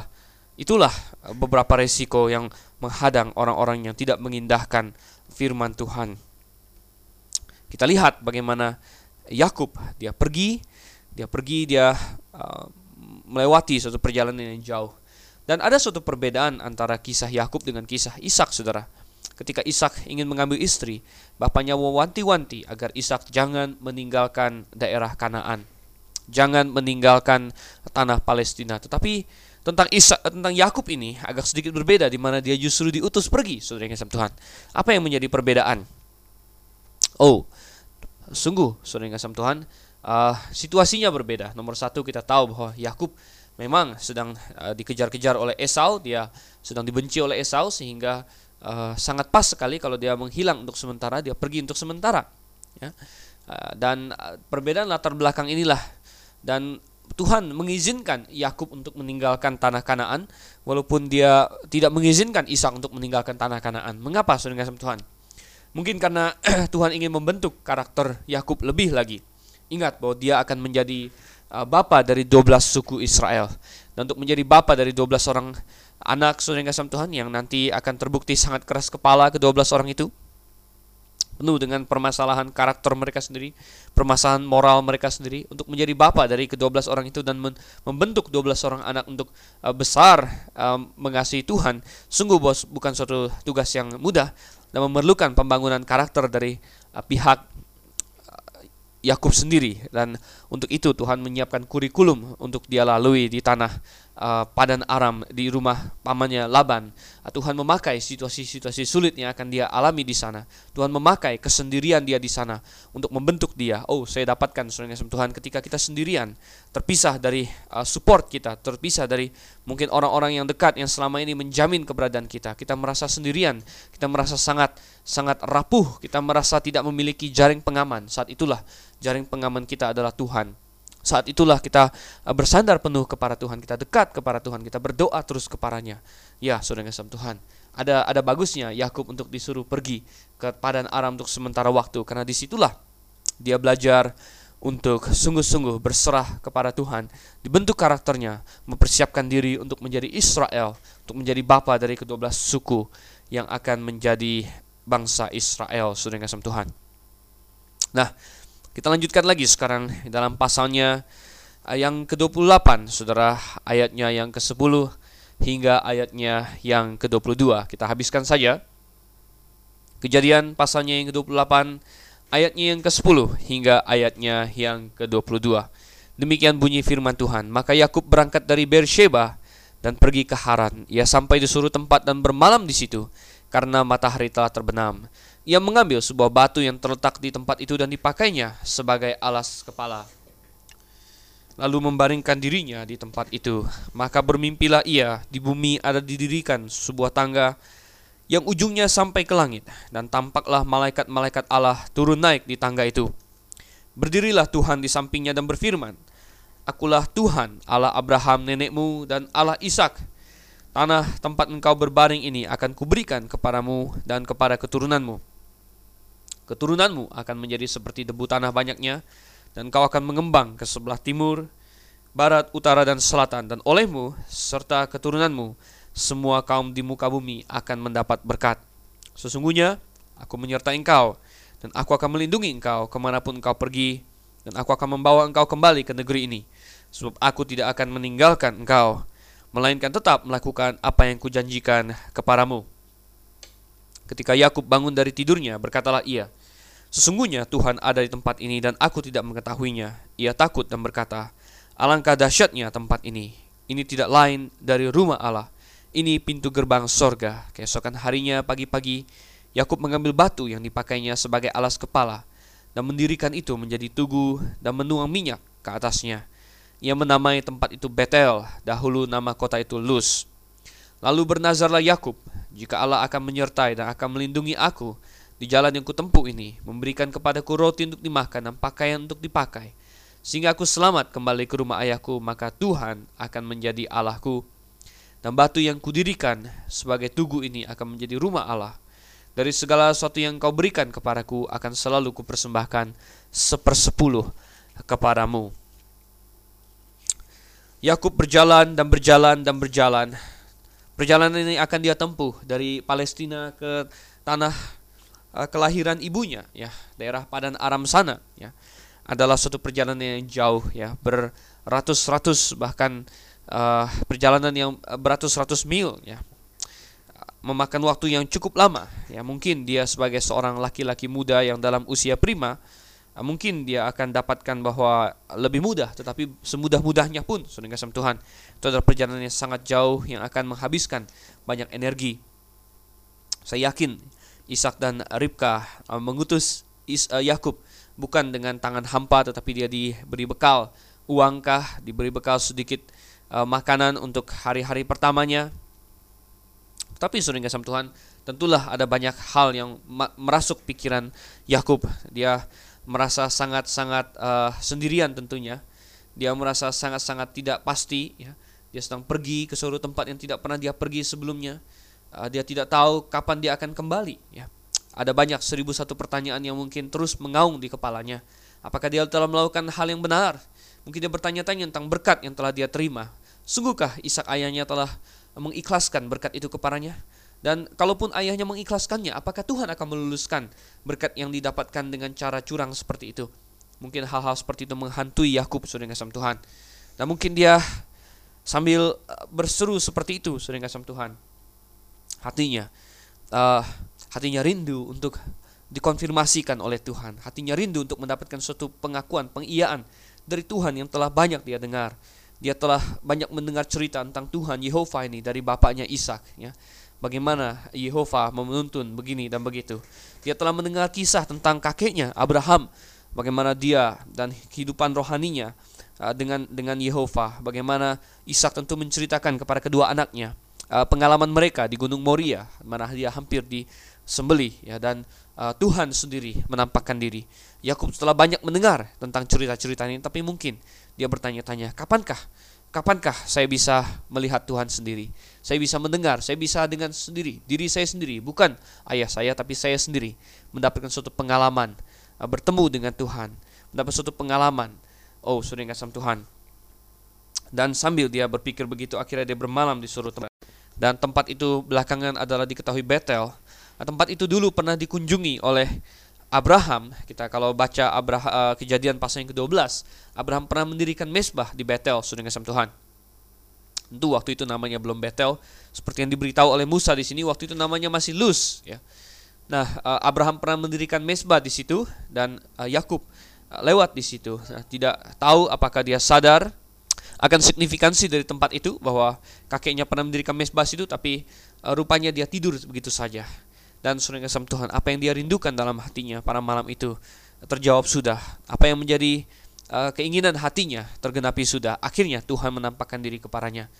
itulah beberapa resiko yang menghadang orang-orang yang tidak mengindahkan firman Tuhan. Kita lihat bagaimana Yakub dia pergi, dia pergi dia uh, melewati suatu perjalanan yang jauh dan ada suatu perbedaan antara kisah Yakub dengan kisah Ishak, saudara. Ketika Ishak ingin mengambil istri, bapaknya mewanti-wanti agar Ishak jangan meninggalkan daerah Kanaan, jangan meninggalkan tanah Palestina. Tetapi tentang Ishak, tentang Yakub ini agak sedikit berbeda, di mana dia justru diutus pergi, saudara yang Tuhan. Apa yang menjadi perbedaan? Oh, sungguh, saudara yang Tuhan, uh, situasinya berbeda. Nomor satu kita tahu bahwa Yakub memang sedang uh, dikejar-kejar oleh Esau, dia sedang dibenci oleh Esau sehingga uh, sangat pas sekali kalau dia menghilang untuk sementara, dia pergi untuk sementara. Ya. Uh, dan perbedaan latar belakang inilah dan Tuhan mengizinkan Yakub untuk meninggalkan tanah Kanaan walaupun dia tidak mengizinkan Ishak untuk meninggalkan tanah Kanaan. Mengapa saudara Tuhan? Mungkin karena Tuhan ingin membentuk karakter Yakub lebih lagi. Ingat bahwa dia akan menjadi uh, bapa dari 12 suku Israel. Dan untuk menjadi bapa dari 12 orang anak saudara kasih Tuhan yang nanti akan terbukti sangat keras kepala ke 12 orang itu penuh dengan permasalahan karakter mereka sendiri, permasalahan moral mereka sendiri untuk menjadi bapa dari ke-12 orang itu dan membentuk 12 orang anak untuk uh, besar uh, mengasihi Tuhan. Sungguh bos bukan suatu tugas yang mudah dan memerlukan pembangunan karakter dari uh, pihak Yakub sendiri. Dan untuk itu Tuhan menyiapkan kurikulum untuk dia lalui di tanah uh, padan Aram di rumah pamannya Laban. Uh, Tuhan memakai situasi-situasi sulit yang akan dia alami di sana. Tuhan memakai kesendirian dia di sana untuk membentuk dia. Oh, saya dapatkan saudara Tuhan ketika kita sendirian, terpisah dari uh, support kita, terpisah dari mungkin orang-orang yang dekat yang selama ini menjamin keberadaan kita. Kita merasa sendirian, kita merasa sangat sangat rapuh, kita merasa tidak memiliki jaring pengaman. Saat itulah jaring pengaman kita adalah Tuhan. Saat itulah kita uh, bersandar penuh kepada Tuhan, kita dekat kepada Tuhan, kita berdoa terus kepadanya. Ya, saudara kasih Tuhan. Ada ada bagusnya Yakub untuk disuruh pergi ke padan Aram untuk sementara waktu karena di situlah dia belajar untuk sungguh-sungguh berserah kepada Tuhan, dibentuk karakternya, mempersiapkan diri untuk menjadi Israel, untuk menjadi bapa dari kedua belas suku yang akan menjadi bangsa Israel, saudara kasih Tuhan. Nah, kita lanjutkan lagi sekarang dalam pasalnya eh, yang ke-28, saudara, ayatnya yang ke-10 hingga ayatnya yang ke-22. Kita habiskan saja kejadian pasalnya yang ke-28 ayatnya yang ke-10 hingga ayatnya yang ke-22. Demikian bunyi firman Tuhan. Maka Yakub berangkat dari Beersheba dan pergi ke Haran. Ia sampai di suruh tempat dan bermalam di situ karena matahari telah terbenam. Ia mengambil sebuah batu yang terletak di tempat itu dan dipakainya sebagai alas kepala. Lalu membaringkan dirinya di tempat itu. Maka bermimpilah ia, di bumi ada didirikan sebuah tangga yang ujungnya sampai ke langit, dan tampaklah malaikat-malaikat Allah turun naik di tangga itu. Berdirilah Tuhan di sampingnya dan berfirman, Akulah Tuhan, Allah Abraham nenekmu dan Allah Ishak. Tanah tempat engkau berbaring ini akan kuberikan kepadamu dan kepada keturunanmu. Keturunanmu akan menjadi seperti debu tanah banyaknya, dan kau akan mengembang ke sebelah timur, barat, utara, dan selatan, dan olehmu serta keturunanmu semua kaum di muka bumi akan mendapat berkat. Sesungguhnya, aku menyertai engkau, dan aku akan melindungi engkau ke mana pun engkau pergi, dan aku akan membawa engkau kembali ke negeri ini, sebab aku tidak akan meninggalkan engkau, melainkan tetap melakukan apa yang kujanjikan kepadamu. Ketika Yakub bangun dari tidurnya, berkatalah ia, Sesungguhnya Tuhan ada di tempat ini dan aku tidak mengetahuinya. Ia takut dan berkata, Alangkah dahsyatnya tempat ini. Ini tidak lain dari rumah Allah ini pintu gerbang sorga. Keesokan harinya pagi-pagi, Yakub mengambil batu yang dipakainya sebagai alas kepala dan mendirikan itu menjadi tugu dan menuang minyak ke atasnya. Ia menamai tempat itu Betel, dahulu nama kota itu Luz. Lalu bernazarlah Yakub, jika Allah akan menyertai dan akan melindungi aku di jalan yang kutempuh ini, memberikan kepadaku roti untuk dimakan dan pakaian untuk dipakai, sehingga aku selamat kembali ke rumah ayahku, maka Tuhan akan menjadi Allahku dan batu yang kudirikan sebagai tugu ini akan menjadi rumah Allah. Dari segala sesuatu yang kau berikan kepadaku akan selalu kupersembahkan sepersepuluh kepadamu. Yakub berjalan dan berjalan dan berjalan. Perjalanan ini akan dia tempuh dari Palestina ke tanah kelahiran ibunya, ya, daerah Padan Aram sana, ya. Adalah suatu perjalanan yang jauh, ya, beratus-ratus bahkan uh, perjalanan yang beratus-ratus mil ya memakan waktu yang cukup lama ya mungkin dia sebagai seorang laki-laki muda yang dalam usia prima mungkin dia akan dapatkan bahwa lebih mudah tetapi semudah-mudahnya pun saudara kasih Tuhan itu adalah perjalanan yang sangat jauh yang akan menghabiskan banyak energi saya yakin Ishak dan Ribka uh, mengutus uh, Yakub bukan dengan tangan hampa tetapi dia diberi bekal uangkah diberi bekal sedikit uh, makanan untuk hari-hari pertamanya. Tapi sering kasih Tuhan, tentulah ada banyak hal yang merasuk pikiran Yakub. Dia merasa sangat-sangat uh, sendirian tentunya. Dia merasa sangat-sangat tidak pasti. Ya. Dia sedang pergi ke suatu tempat yang tidak pernah dia pergi sebelumnya. Uh, dia tidak tahu kapan dia akan kembali. Ya. Ada banyak seribu satu pertanyaan yang mungkin terus mengaung di kepalanya. Apakah dia telah melakukan hal yang benar? Mungkin dia bertanya-tanya tentang berkat yang telah dia terima. Sungguhkah Ishak ayahnya telah mengikhlaskan berkat itu kepadanya? Dan kalaupun ayahnya mengikhlaskannya, apakah Tuhan akan meluluskan berkat yang didapatkan dengan cara curang seperti itu? Mungkin hal-hal seperti itu menghantui Yakub, saudara kasih Tuhan. Dan mungkin dia sambil eh, berseru seperti itu, saudara kasih Tuhan. Hatinya, uh, hatinya rindu untuk dikonfirmasikan oleh Tuhan. Hatinya rindu untuk mendapatkan suatu pengakuan, pengiyaan dari Tuhan yang telah banyak dia dengar dia telah banyak mendengar cerita tentang Tuhan Yehova ini dari bapaknya Ishak ya. Bagaimana Yehova menuntun begini dan begitu. Dia telah mendengar kisah tentang kakeknya Abraham, bagaimana dia dan kehidupan rohaninya uh, dengan dengan Yehova, bagaimana Ishak tentu menceritakan kepada kedua anaknya uh, pengalaman mereka di Gunung Moria, mana dia hampir disembelih ya dan uh, Tuhan sendiri menampakkan diri. Yakub setelah banyak mendengar tentang cerita-cerita ini, tapi mungkin dia bertanya-tanya, kapankah? Kapankah saya bisa melihat Tuhan sendiri? Saya bisa mendengar, saya bisa dengan sendiri, diri saya sendiri, bukan ayah saya tapi saya sendiri mendapatkan suatu pengalaman uh, bertemu dengan Tuhan, mendapat suatu pengalaman. Oh, sudah kasih Tuhan. Dan sambil dia berpikir begitu, akhirnya dia bermalam di suruh tempat. Dan tempat itu belakangan adalah diketahui Betel. Nah, tempat itu dulu pernah dikunjungi oleh Abraham. Kita kalau baca Abraham, uh, kejadian pasal yang ke-12, Abraham pernah mendirikan mesbah di Betel, sudah kasih Tuhan. Tentu waktu itu namanya belum Betel, seperti yang diberitahu oleh Musa di sini, waktu itu namanya masih Luz. Ya. Nah, uh, Abraham pernah mendirikan mesbah di situ dan uh, Yakub lewat di situ. Nah, tidak tahu apakah dia sadar akan signifikansi dari tempat itu bahwa kakeknya pernah mendirikan mesbah itu tapi uh, rupanya dia tidur begitu saja. Dan sering kesam Tuhan, apa yang dia rindukan dalam hatinya pada malam itu terjawab sudah. Apa yang menjadi uh, keinginan hatinya tergenapi sudah. Akhirnya Tuhan menampakkan diri kepadanya.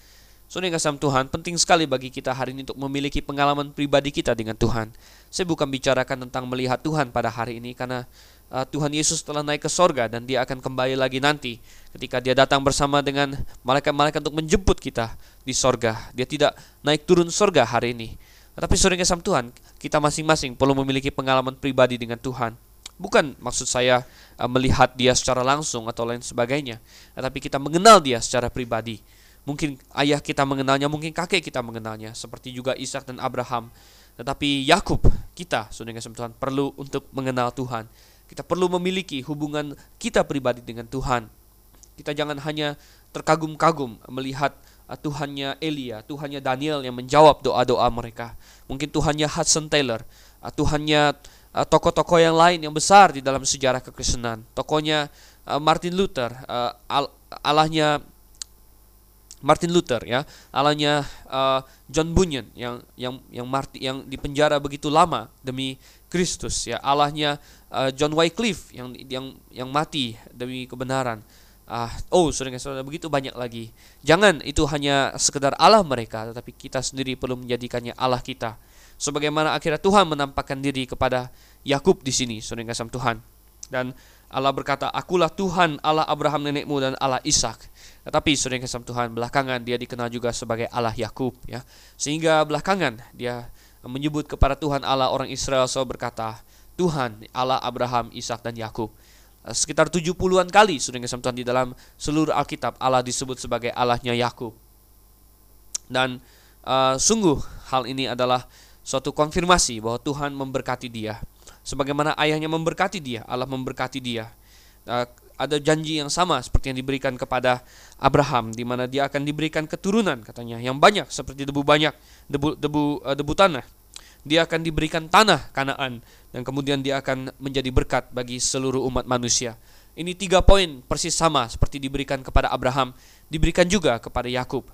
Saudara kasam Tuhan, penting sekali bagi kita hari ini untuk memiliki pengalaman pribadi kita dengan Tuhan. Saya bukan bicarakan tentang melihat Tuhan pada hari ini karena uh, Tuhan Yesus telah naik ke sorga dan dia akan kembali lagi nanti ketika dia datang bersama dengan malaikat-malaikat untuk menjemput kita di sorga. Dia tidak naik turun sorga hari ini. Tetapi sore kesam Tuhan, kita masing-masing perlu memiliki pengalaman pribadi dengan Tuhan. Bukan maksud saya uh, melihat dia secara langsung atau lain sebagainya, tetapi kita mengenal dia secara pribadi. Mungkin ayah kita mengenalnya, mungkin kakek kita mengenalnya, seperti juga Ishak dan Abraham. Tetapi Yakub, kita, saudara Tuhan, perlu untuk mengenal Tuhan. Kita perlu memiliki hubungan kita pribadi dengan Tuhan. Kita jangan hanya terkagum-kagum melihat uh, Tuhannya Elia, Tuhannya Daniel yang menjawab doa-doa mereka. Mungkin Tuhannya Hudson Taylor, uh, Tuhannya uh, tokoh-tokoh yang lain yang besar di dalam sejarah kekristenan. Tokohnya Martin Luther, Allahnya Martin Luther ya, Allahnya John Bunyan yang yang yang Martin yang dipenjara begitu lama demi Kristus ya, Allahnya uh, John Wycliffe yang yang yang mati demi kebenaran. Ah, oh, saudara-saudara begitu banyak lagi. Jangan itu hanya sekedar Allah mereka, tetapi kita sendiri perlu menjadikannya Allah kita. Sebagaimana akhirnya Tuhan menampakkan diri kepada Yakub di sini, saudara kasih Tuhan. Dan Allah berkata, Akulah Tuhan Allah Abraham nenekmu dan Allah Ishak. Tetapi saudara kasih Tuhan, belakangan dia dikenal juga sebagai Allah Yakub ya. Sehingga belakangan dia menyebut kepada Tuhan Allah orang Israel so berkata, Tuhan Allah Abraham, Ishak dan Yakub. Eh, sekitar 70-an kali sudah Tuhan di dalam seluruh Alkitab Allah disebut sebagai Allahnya Yakub. Dan uh, sungguh hal ini adalah suatu konfirmasi bahwa Tuhan memberkati dia. Sebagaimana ayahnya memberkati dia, Allah memberkati dia. Ada janji yang sama seperti yang diberikan kepada Abraham di mana dia akan diberikan keturunan katanya yang banyak seperti debu banyak debu debu uh, debu tanah dia akan diberikan tanah Kanaan dan kemudian dia akan menjadi berkat bagi seluruh umat manusia. Ini tiga poin persis sama seperti diberikan kepada Abraham, diberikan juga kepada Yakub.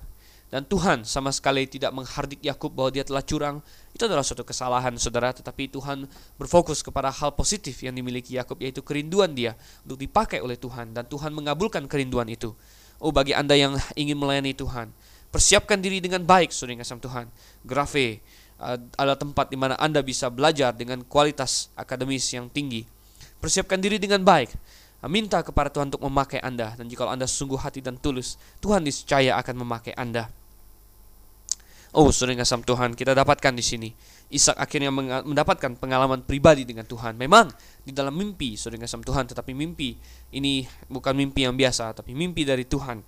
Dan Tuhan sama sekali tidak menghardik Yakub bahwa dia telah curang. Itu adalah suatu kesalahan saudara, tetapi Tuhan berfokus kepada hal positif yang dimiliki Yakub yaitu kerinduan dia untuk dipakai oleh Tuhan dan Tuhan mengabulkan kerinduan itu. Oh bagi Anda yang ingin melayani Tuhan, persiapkan diri dengan baik saudara kasih Tuhan. Grafe, uh, adalah tempat di mana Anda bisa belajar dengan kualitas akademis yang tinggi. Persiapkan diri dengan baik. Minta kepada Tuhan untuk memakai Anda dan jika Anda sungguh hati dan tulus, Tuhan niscaya akan memakai Anda. Oh, saudara kasam Tuhan, kita dapatkan di sini. Ishak akhirnya mendapatkan pengalaman pribadi dengan Tuhan. Memang di dalam mimpi, saudara kasam Tuhan, tetapi mimpi ini bukan mimpi yang biasa, tapi mimpi dari Tuhan.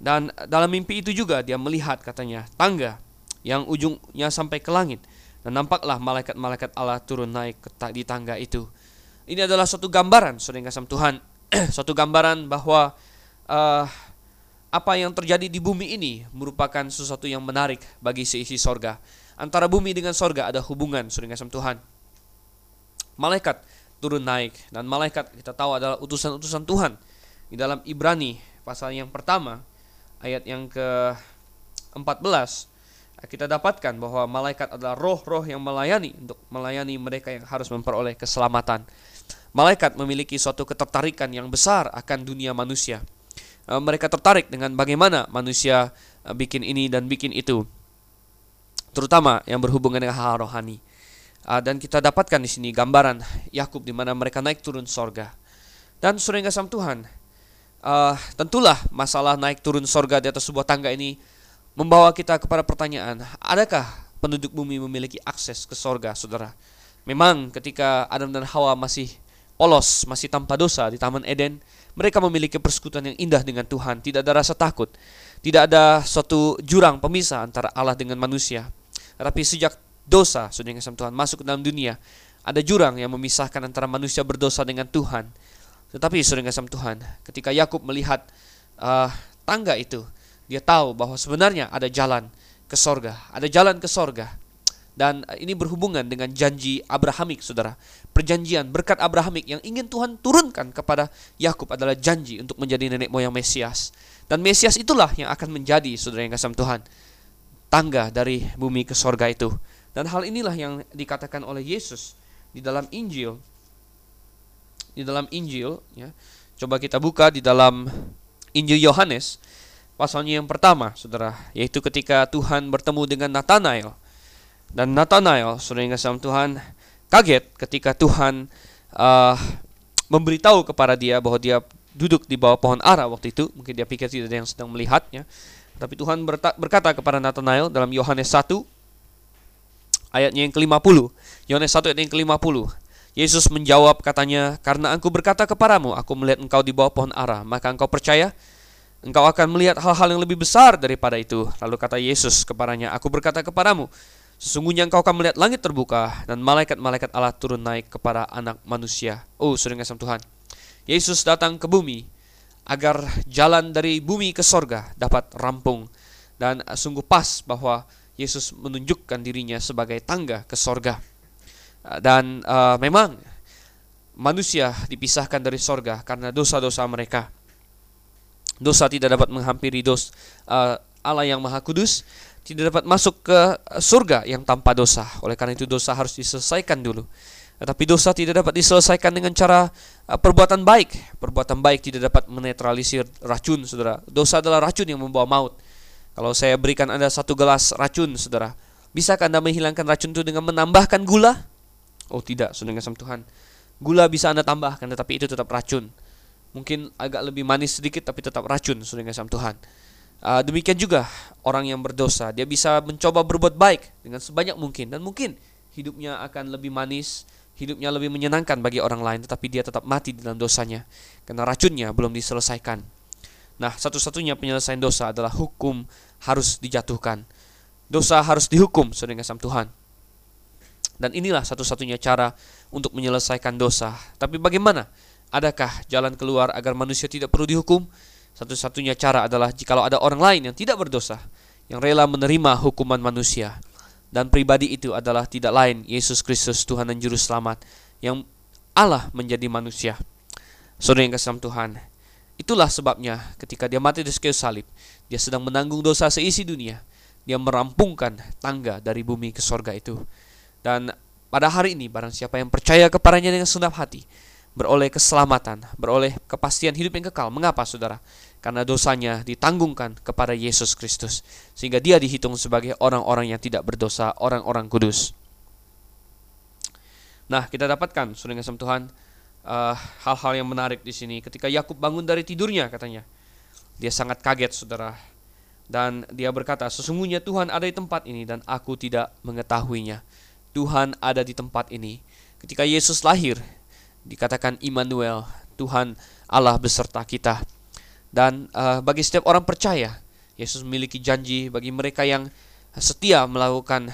Dan dalam mimpi itu juga dia melihat katanya tangga yang ujungnya sampai ke langit. Dan nampaklah malaikat-malaikat Allah turun naik di tangga itu. Ini adalah suatu gambaran, saudara kasih Tuhan, suatu gambaran bahwa uh, apa yang terjadi di bumi ini merupakan sesuatu yang menarik bagi seisi sorga. Antara bumi dengan sorga ada hubungan, saudara kasih Tuhan. Malaikat turun naik dan malaikat kita tahu adalah utusan-utusan Tuhan. Di dalam Ibrani pasal yang pertama ayat yang ke 14 kita dapatkan bahwa malaikat adalah roh-roh yang melayani untuk melayani mereka yang harus memperoleh keselamatan. Malaikat memiliki suatu ketertarikan yang besar akan dunia manusia. E, mereka tertarik dengan bagaimana manusia e, bikin ini dan bikin itu, terutama yang berhubungan dengan hal rohani. E, dan kita dapatkan di sini gambaran Yakub di mana mereka naik turun sorga. Dan sering kasam Tuhan, tentulah masalah naik turun sorga di atas sebuah tangga ini membawa kita kepada pertanyaan, adakah penduduk bumi memiliki akses ke sorga, saudara? Memang ketika Adam dan Hawa masih polos, masih tanpa dosa di Taman Eden, mereka memiliki persekutuan yang indah dengan Tuhan, tidak ada rasa takut, tidak ada suatu jurang pemisah antara Allah dengan manusia. Tetapi sejak dosa, saudara yang Tuhan, masuk ke dalam dunia, ada jurang yang memisahkan antara manusia berdosa dengan Tuhan. Tetapi saudara yang Tuhan, ketika Yakub melihat uh, tangga itu, dia tahu bahwa sebenarnya ada jalan ke sorga, ada jalan ke sorga. Dan ini berhubungan dengan janji Abrahamik, saudara. Perjanjian berkat Abrahamik yang ingin Tuhan turunkan kepada Yakub adalah janji untuk menjadi nenek moyang Mesias. Dan Mesias itulah yang akan menjadi, saudara yang kasih Tuhan, tangga dari bumi ke sorga itu. Dan hal inilah yang dikatakan oleh Yesus di dalam Injil. Di dalam Injil, ya. Coba kita buka di dalam Injil Yohanes pasalnya yang pertama, saudara, yaitu ketika Tuhan bertemu dengan Nathanael dan Nathanael, yang kasih Tuhan, kaget ketika Tuhan uh, memberitahu kepada dia bahwa dia duduk di bawah pohon ara waktu itu. Mungkin dia pikir tidak ada yang sedang melihatnya. Tapi Tuhan berkata kepada Nathanael dalam Yohanes 1 ayatnya yang ke-50. Yohanes 1 ayat yang ke-50. Yesus menjawab katanya, "Karena aku berkata kepadamu, aku melihat engkau di bawah pohon ara, maka engkau percaya? Engkau akan melihat hal-hal yang lebih besar daripada itu." Lalu kata Yesus kepadanya, "Aku berkata kepadamu, Sesungguhnya engkau akan melihat langit terbuka dan malaikat-malaikat Allah turun naik kepada anak manusia. Oh, sering kasih Tuhan. Yesus datang ke bumi agar jalan dari bumi ke sorga dapat rampung. Dan sungguh pas bahwa Yesus menunjukkan dirinya sebagai tangga ke sorga. Dan uh, memang manusia dipisahkan dari sorga karena dosa-dosa mereka. Dosa tidak dapat menghampiri dos uh, Allah yang Maha Kudus tidak dapat masuk ke eh, surga yang tanpa dosa. Oleh karena itu dosa harus diselesaikan dulu. Tetapi dosa tidak dapat diselesaikan dengan cara eh, perbuatan baik. Perbuatan baik tidak dapat menetralisir racun, saudara. Dosa adalah racun yang membawa maut. Kalau saya berikan Anda satu gelas racun, saudara, bisakah Anda menghilangkan racun itu dengan menambahkan gula? Oh tidak, saudara sama Tuhan. Gula bisa Anda tambahkan, tetapi itu tetap racun. Mungkin agak lebih manis sedikit, tapi tetap racun, saudara sama Tuhan. Uh, demikian juga orang yang berdosa, dia bisa mencoba berbuat baik dengan sebanyak mungkin dan mungkin hidupnya akan lebih manis, hidupnya lebih menyenangkan bagi orang lain, tetapi dia tetap mati dalam dosanya karena racunnya belum diselesaikan. Nah, satu-satunya penyelesaian dosa adalah hukum harus dijatuhkan. Dosa harus dihukum sedang sama Tuhan. Dan inilah satu-satunya cara untuk menyelesaikan dosa. Tapi bagaimana? Adakah jalan keluar agar manusia tidak perlu dihukum? Satu-satunya cara adalah jikalau ada orang lain yang tidak berdosa, yang rela menerima hukuman manusia. Dan pribadi itu adalah tidak lain Yesus Kristus Tuhan dan Juru Selamat yang Allah menjadi manusia. Saudara yang kasih Tuhan, itulah sebabnya ketika dia mati di kayu salib, dia sedang menanggung dosa seisi dunia. Dia merampungkan tangga dari bumi ke sorga itu. Dan pada hari ini barang siapa yang percaya kepadanya dengan senang hati, beroleh keselamatan, beroleh kepastian hidup yang kekal. Mengapa saudara? karena dosanya ditanggungkan kepada Yesus Kristus sehingga dia dihitung sebagai orang-orang yang tidak berdosa, orang-orang kudus. Nah, kita dapatkan sudah sama Tuhan hal eh, hal-hal yang menarik di sini ketika Yakub bangun dari tidurnya katanya. Dia sangat kaget, Saudara. Dan dia berkata, "Sesungguhnya Tuhan ada di tempat ini dan aku tidak mengetahuinya." Tuhan ada di tempat ini. Ketika Yesus lahir, dikatakan Immanuel, Tuhan Allah beserta kita. Dan uh, bagi setiap orang percaya, Yesus memiliki janji bagi mereka yang setia melakukan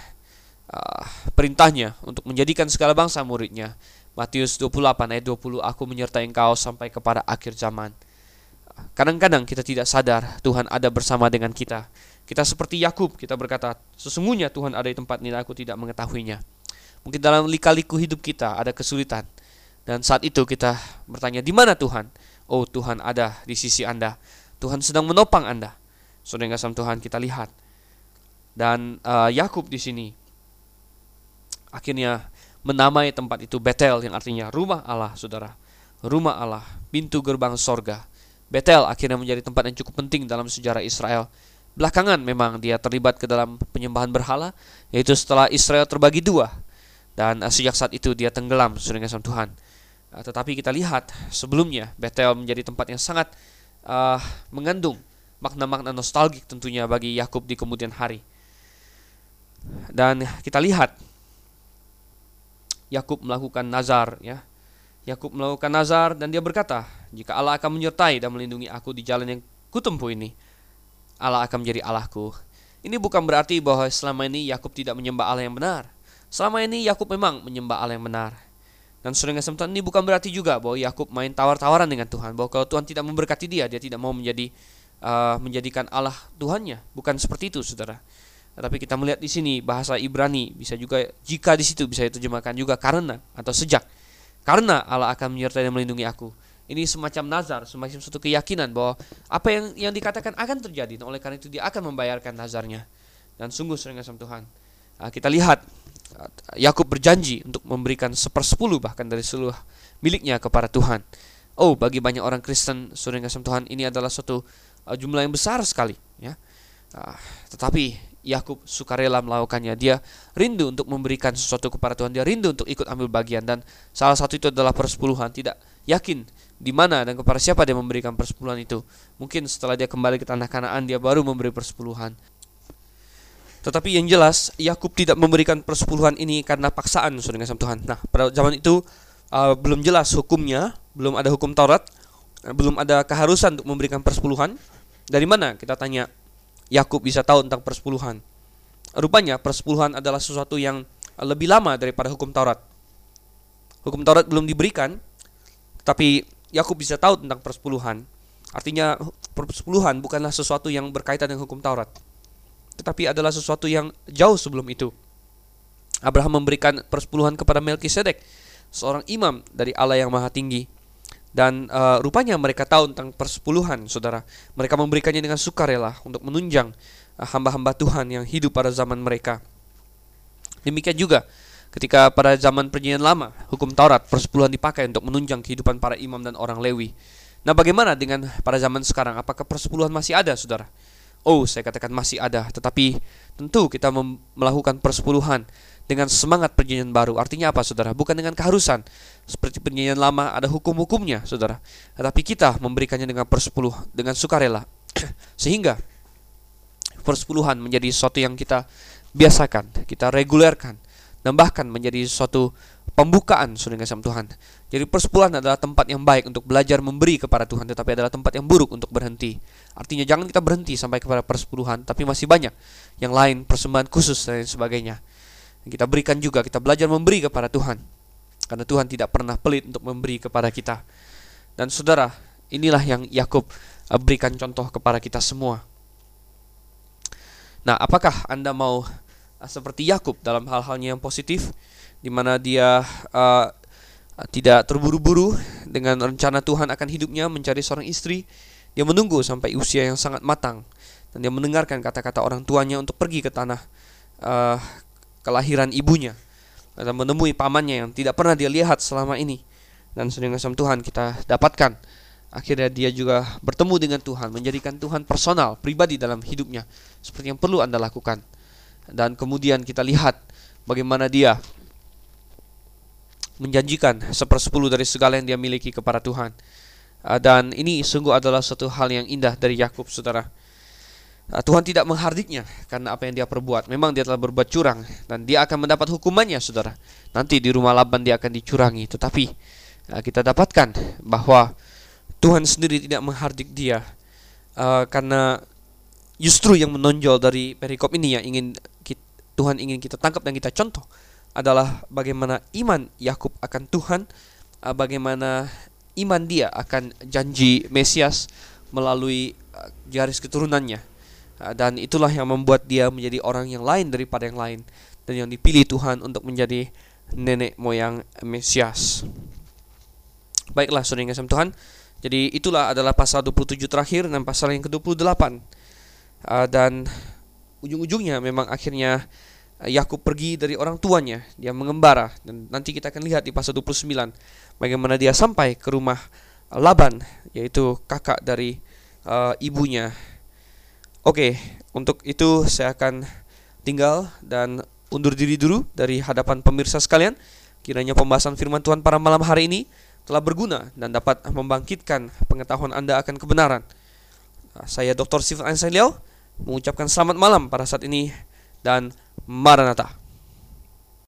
uh, perintahnya untuk menjadikan segala bangsa muridnya. Matius 28 ayat 20, Aku menyertai engkau sampai kepada akhir zaman. Kadang-kadang kita tidak sadar Tuhan ada bersama dengan kita. Kita seperti Yakub, kita berkata, sesungguhnya Tuhan ada di tempat ini, aku tidak mengetahuinya. Mungkin dalam lika-liku hidup kita ada kesulitan. Dan saat itu kita bertanya, di mana Tuhan? Oh Tuhan ada di sisi Anda. Tuhan sedang menopang Anda. Saudara kasih Tuhan kita lihat. Dan uh, Yakub di sini akhirnya menamai tempat itu Betel yang artinya rumah Allah, Saudara. Rumah Allah, pintu gerbang sorga. Betel akhirnya menjadi tempat yang cukup penting dalam sejarah Israel. Belakangan memang dia terlibat ke dalam penyembahan berhala, yaitu setelah Israel terbagi dua. Dan uh, sejak saat itu dia tenggelam, saudara Tuhan. Uh, tetapi kita lihat sebelumnya Bethel menjadi tempat yang sangat uh, mengandung makna-makna nostalgik tentunya bagi Yakub di kemudian hari. Dan kita lihat Yakub melakukan nazar ya. Yakub melakukan nazar dan dia berkata, "Jika Allah akan menyertai dan melindungi aku di jalan yang kutempuh ini, Allah akan menjadi Allahku." Ini bukan berarti bahwa selama ini Yakub tidak menyembah Allah yang benar. Selama ini Yakub memang menyembah Allah yang benar. Dan sering kesempatan ini bukan berarti juga bahwa Yakub main tawar-tawaran dengan Tuhan, bahwa kalau Tuhan tidak memberkati dia, dia tidak mau menjadi uh, menjadikan Allah Tuhannya. Bukan seperti itu, Saudara. Tetapi kita melihat di sini bahasa Ibrani bisa juga jika di situ bisa diterjemahkan juga karena atau sejak. Karena Allah akan menyertai dan melindungi aku. Ini semacam nazar, semacam suatu keyakinan bahwa apa yang yang dikatakan akan terjadi. Dan oleh karena itu dia akan membayarkan nazarnya. Dan sungguh sering sama Tuhan. Nah, kita lihat Yakub berjanji untuk memberikan sepersepuluh bahkan dari seluruh miliknya kepada Tuhan. Oh, bagi banyak orang Kristen, suri kasih Tuhan, ini adalah suatu uh, jumlah yang besar sekali, ya. Uh, tetapi Yakub sukarela melakukannya. Dia rindu untuk memberikan sesuatu kepada Tuhan. Dia rindu untuk ikut ambil bagian dan salah satu itu adalah persepuluhan. Tidak yakin di mana dan kepada siapa dia memberikan persepuluhan itu. Mungkin setelah dia kembali ke tanah Kanaan dia baru memberi persepuluhan. Tetapi yang jelas Yakub tidak memberikan persepuluhan ini karena paksaan saudara kasih Tuhan. Nah, pada zaman itu uh, belum jelas hukumnya, belum ada hukum Taurat, uh, belum ada keharusan untuk memberikan persepuluhan. Dari mana kita tanya Yakub bisa tahu tentang persepuluhan? Rupanya persepuluhan adalah sesuatu yang lebih lama daripada hukum Taurat. Hukum Taurat belum diberikan, tapi Yakub bisa tahu tentang persepuluhan. Artinya persepuluhan bukanlah sesuatu yang berkaitan dengan hukum Taurat tetapi adalah sesuatu yang jauh sebelum itu. Abraham memberikan persepuluhan kepada Melkisedek, seorang imam dari Allah yang Maha Tinggi. Dan uh, rupanya mereka tahu tentang persepuluhan, saudara. Mereka memberikannya dengan sukarela untuk menunjang uh, hamba-hamba Tuhan yang hidup pada zaman mereka. Demikian juga ketika pada zaman perjanjian lama, hukum Taurat, persepuluhan dipakai untuk menunjang kehidupan para imam dan orang Lewi. Nah bagaimana dengan pada zaman sekarang? Apakah persepuluhan masih ada, saudara? Oh, saya katakan masih ada, tetapi tentu kita melakukan persepuluhan dengan semangat perjanjian baru. Artinya apa, saudara? Bukan dengan keharusan. Seperti perjanjian lama ada hukum-hukumnya, saudara. Tetapi kita memberikannya dengan persepuluh, dengan sukarela. Sehingga persepuluhan menjadi sesuatu yang kita biasakan, kita regulerkan, dan bahkan menjadi suatu pembukaan sudah sama Tuhan. Jadi persepuluhan adalah tempat yang baik untuk belajar memberi kepada Tuhan, tetapi adalah tempat yang buruk untuk berhenti. Artinya jangan kita berhenti sampai kepada persepuluhan, tapi masih banyak yang lain persembahan khusus dan sebagainya. Kita berikan juga, kita belajar memberi kepada Tuhan. Karena Tuhan tidak pernah pelit untuk memberi kepada kita. Dan saudara, inilah yang Yakub uh, berikan contoh kepada kita semua. Nah, apakah Anda mau uh, seperti Yakub dalam hal-halnya yang positif di mana dia uh, tidak terburu-buru dengan rencana Tuhan akan hidupnya mencari seorang istri dia menunggu sampai usia yang sangat matang dan dia mendengarkan kata-kata orang tuanya untuk pergi ke tanah uh, kelahiran ibunya dan menemui pamannya yang tidak pernah dia lihat selama ini. Dan sedang sama Tuhan kita dapatkan akhirnya dia juga bertemu dengan Tuhan, menjadikan Tuhan personal, pribadi dalam hidupnya seperti yang perlu Anda lakukan. Dan kemudian kita lihat bagaimana dia menjanjikan sepersepuluh dari segala yang dia miliki kepada Tuhan. Ah, dan ini sungguh adalah suatu hal yang indah dari Yakub, saudara. Ah, Tuhan tidak menghardiknya karena apa yang dia perbuat. Memang dia telah berbuat curang dan dia akan mendapat hukumannya, saudara. Nanti di rumah Laban dia akan dicurangi. Tetapi ah, kita dapatkan bahwa Tuhan sendiri tidak menghardik dia karena justru yang menonjol dari perikop ini yang ingin Tuhan ingin kita tangkap dan kita contoh adalah bagaimana iman Yakub akan Tuhan, bagaimana iman dia akan janji Mesias melalui uh, garis keturunannya. Uh, dan itulah yang membuat dia menjadi orang yang lain daripada yang lain dan yang dipilih Tuhan untuk menjadi nenek moyang Mesias. Baiklah saudara yang Tuhan. Jadi itulah adalah pasal 27 terakhir dan pasal yang ke-28. Uh, dan ujung-ujungnya memang akhirnya Yakub pergi dari orang tuanya, dia mengembara dan nanti kita akan lihat di pasal 29 bagaimana dia sampai ke rumah Laban yaitu kakak dari uh, ibunya. Oke, untuk itu saya akan tinggal dan undur diri dulu dari hadapan pemirsa sekalian. Kiranya pembahasan firman Tuhan pada malam hari ini telah berguna dan dapat membangkitkan pengetahuan Anda akan kebenaran. Saya Dr. Stephen Einstein Liao mengucapkan selamat malam pada saat ini dan マラナタ。